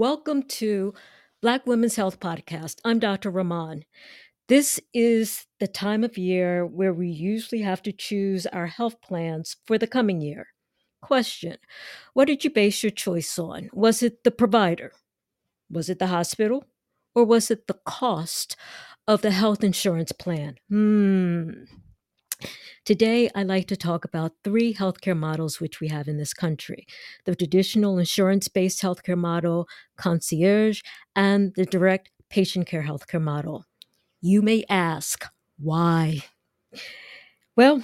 Welcome to Black Women's Health Podcast. I'm Dr. Rahman. This is the time of year where we usually have to choose our health plans for the coming year. Question What did you base your choice on? Was it the provider? Was it the hospital? Or was it the cost of the health insurance plan? Hmm. Today, I'd like to talk about three healthcare models which we have in this country the traditional insurance based healthcare model, concierge, and the direct patient care healthcare model. You may ask, why? Well,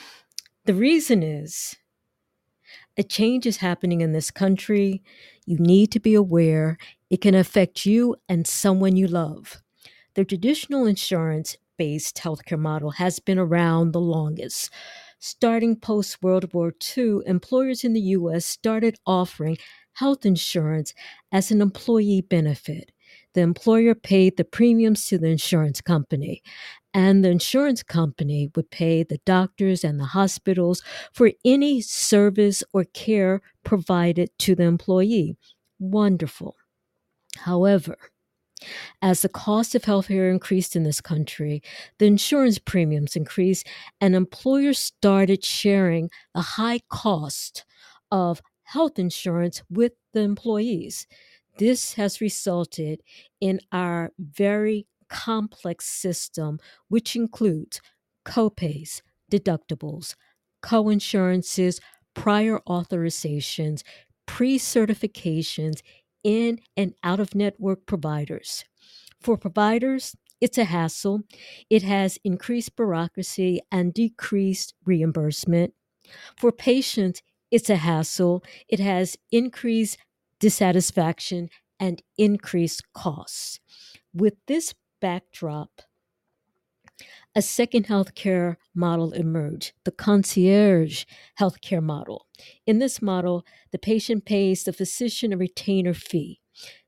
the reason is a change is happening in this country. You need to be aware it can affect you and someone you love. The traditional insurance based healthcare model has been around the longest. Starting post World War II, employers in the US started offering health insurance as an employee benefit. The employer paid the premiums to the insurance company, and the insurance company would pay the doctors and the hospitals for any service or care provided to the employee. Wonderful. However, as the cost of healthcare increased in this country, the insurance premiums increased, and employers started sharing the high cost of health insurance with the employees. This has resulted in our very complex system, which includes copays, deductibles, coinsurances, prior authorizations, pre certifications, in and out of network providers. For providers, it's a hassle. It has increased bureaucracy and decreased reimbursement. For patients, it's a hassle. It has increased dissatisfaction and increased costs. With this backdrop, a second healthcare model emerged, the concierge healthcare model. In this model, the patient pays the physician a retainer fee.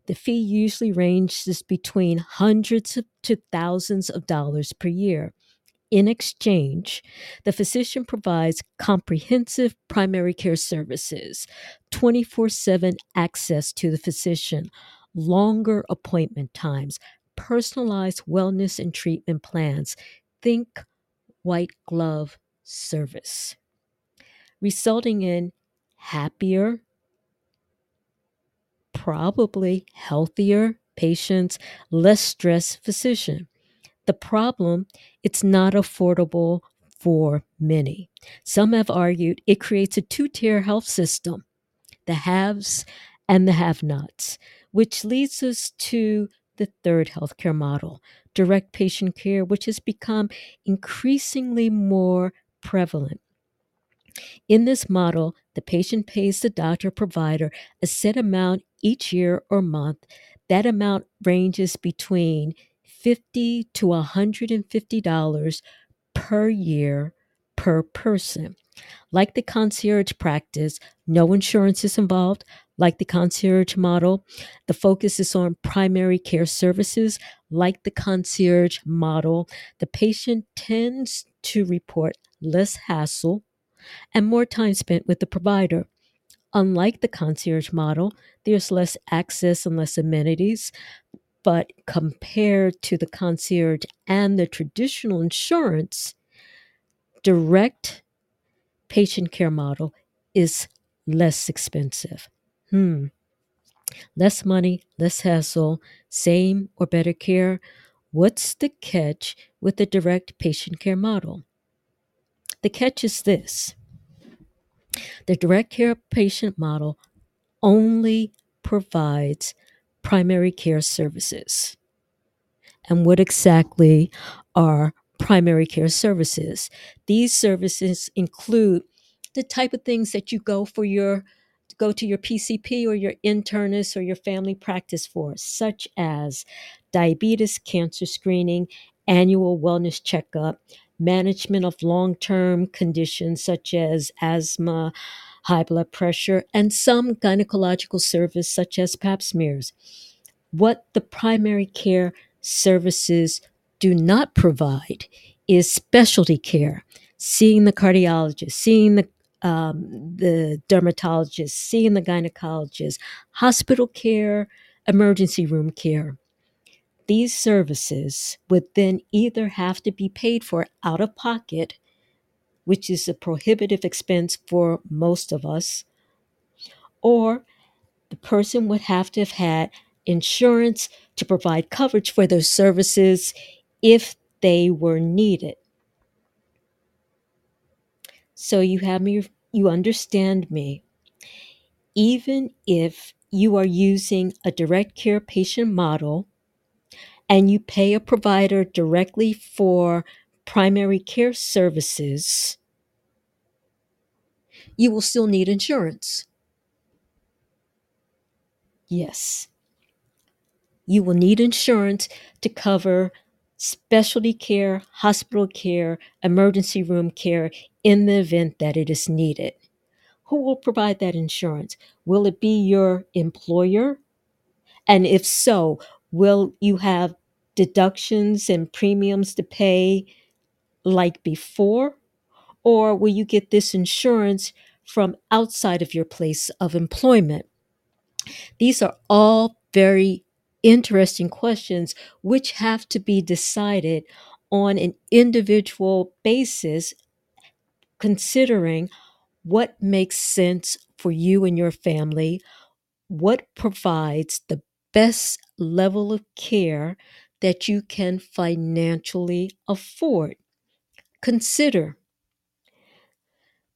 The fee usually ranges between hundreds to thousands of dollars per year. In exchange, the physician provides comprehensive primary care services, 24 7 access to the physician, longer appointment times, personalized wellness and treatment plans, think white glove service, resulting in happier, probably healthier patients, less stressed physician. The problem, it's not affordable for many. Some have argued it creates a two tier health system the haves and the have nots, which leads us to the third healthcare model, direct patient care, which has become increasingly more prevalent. In this model, the patient pays the doctor provider a set amount each year or month. That amount ranges between 50 to $150 per year per person. Like the concierge practice, no insurance is involved. Like the concierge model, the focus is on primary care services. Like the concierge model, the patient tends to report less hassle and more time spent with the provider. Unlike the concierge model, there's less access and less amenities. But compared to the concierge and the traditional insurance, direct patient care model is less expensive. Hmm. Less money, less hassle, same or better care. What's the catch with the direct patient care model? The catch is this the direct care patient model only provides primary care services. And what exactly are primary care services? These services include the type of things that you go for your go to your PCP or your internist or your family practice for, such as diabetes, cancer screening, annual wellness checkup, management of long term conditions such as asthma, high blood pressure, and some gynecological service such as pap smears. What the primary care services do not provide is specialty care, seeing the cardiologist, seeing the um, the dermatologist, seeing the gynecologist, hospital care, emergency room care. These services would then either have to be paid for out of pocket, which is a prohibitive expense for most of us, or the person would have to have had insurance to provide coverage for those services if they were needed. So you have me, you understand me. Even if you are using a direct care patient model and you pay a provider directly for primary care services, you will still need insurance. Yes. You will need insurance to cover specialty care, hospital care, emergency room care in the event that it is needed. Who will provide that insurance? Will it be your employer? And if so, will you have deductions and premiums to pay like before? Or will you get this insurance from outside of your place of employment? These are all very interesting questions which have to be decided on an individual basis, considering what makes sense for you and your family, what provides the best level of care that you can financially afford. Consider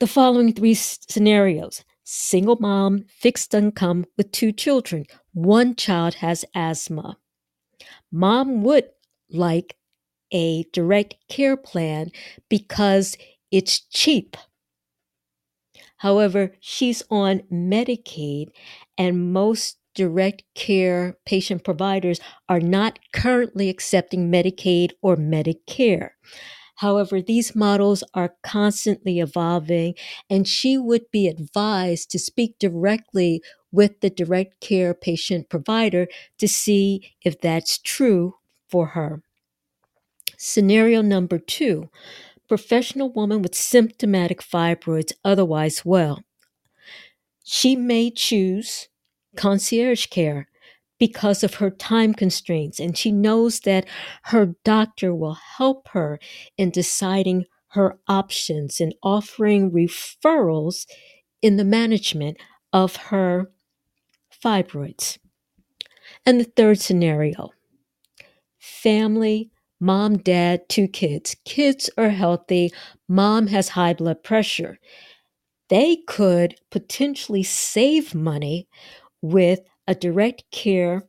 the following three scenarios single mom, fixed income with two children. One child has asthma. Mom would like a direct care plan because it's cheap. However, she's on Medicaid, and most direct care patient providers are not currently accepting Medicaid or Medicare. However, these models are constantly evolving, and she would be advised to speak directly with the direct care patient provider to see if that's true for her. Scenario number two professional woman with symptomatic fibroids, otherwise well. She may choose concierge care because of her time constraints. And she knows that her doctor will help her in deciding her options and offering referrals in the management of her fibroids. And the third scenario family, mom, dad, two kids. Kids are healthy, mom has high blood pressure. They could potentially save money with a direct care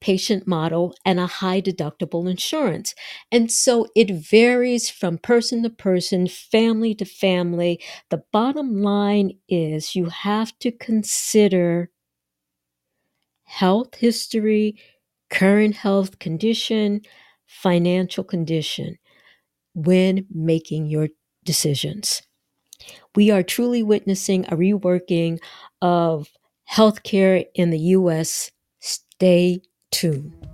patient model and a high deductible insurance. And so it varies from person to person, family to family. The bottom line is you have to consider health history, current health condition, financial condition when making your decisions. We are truly witnessing a reworking of healthcare in the US. Stay tuned.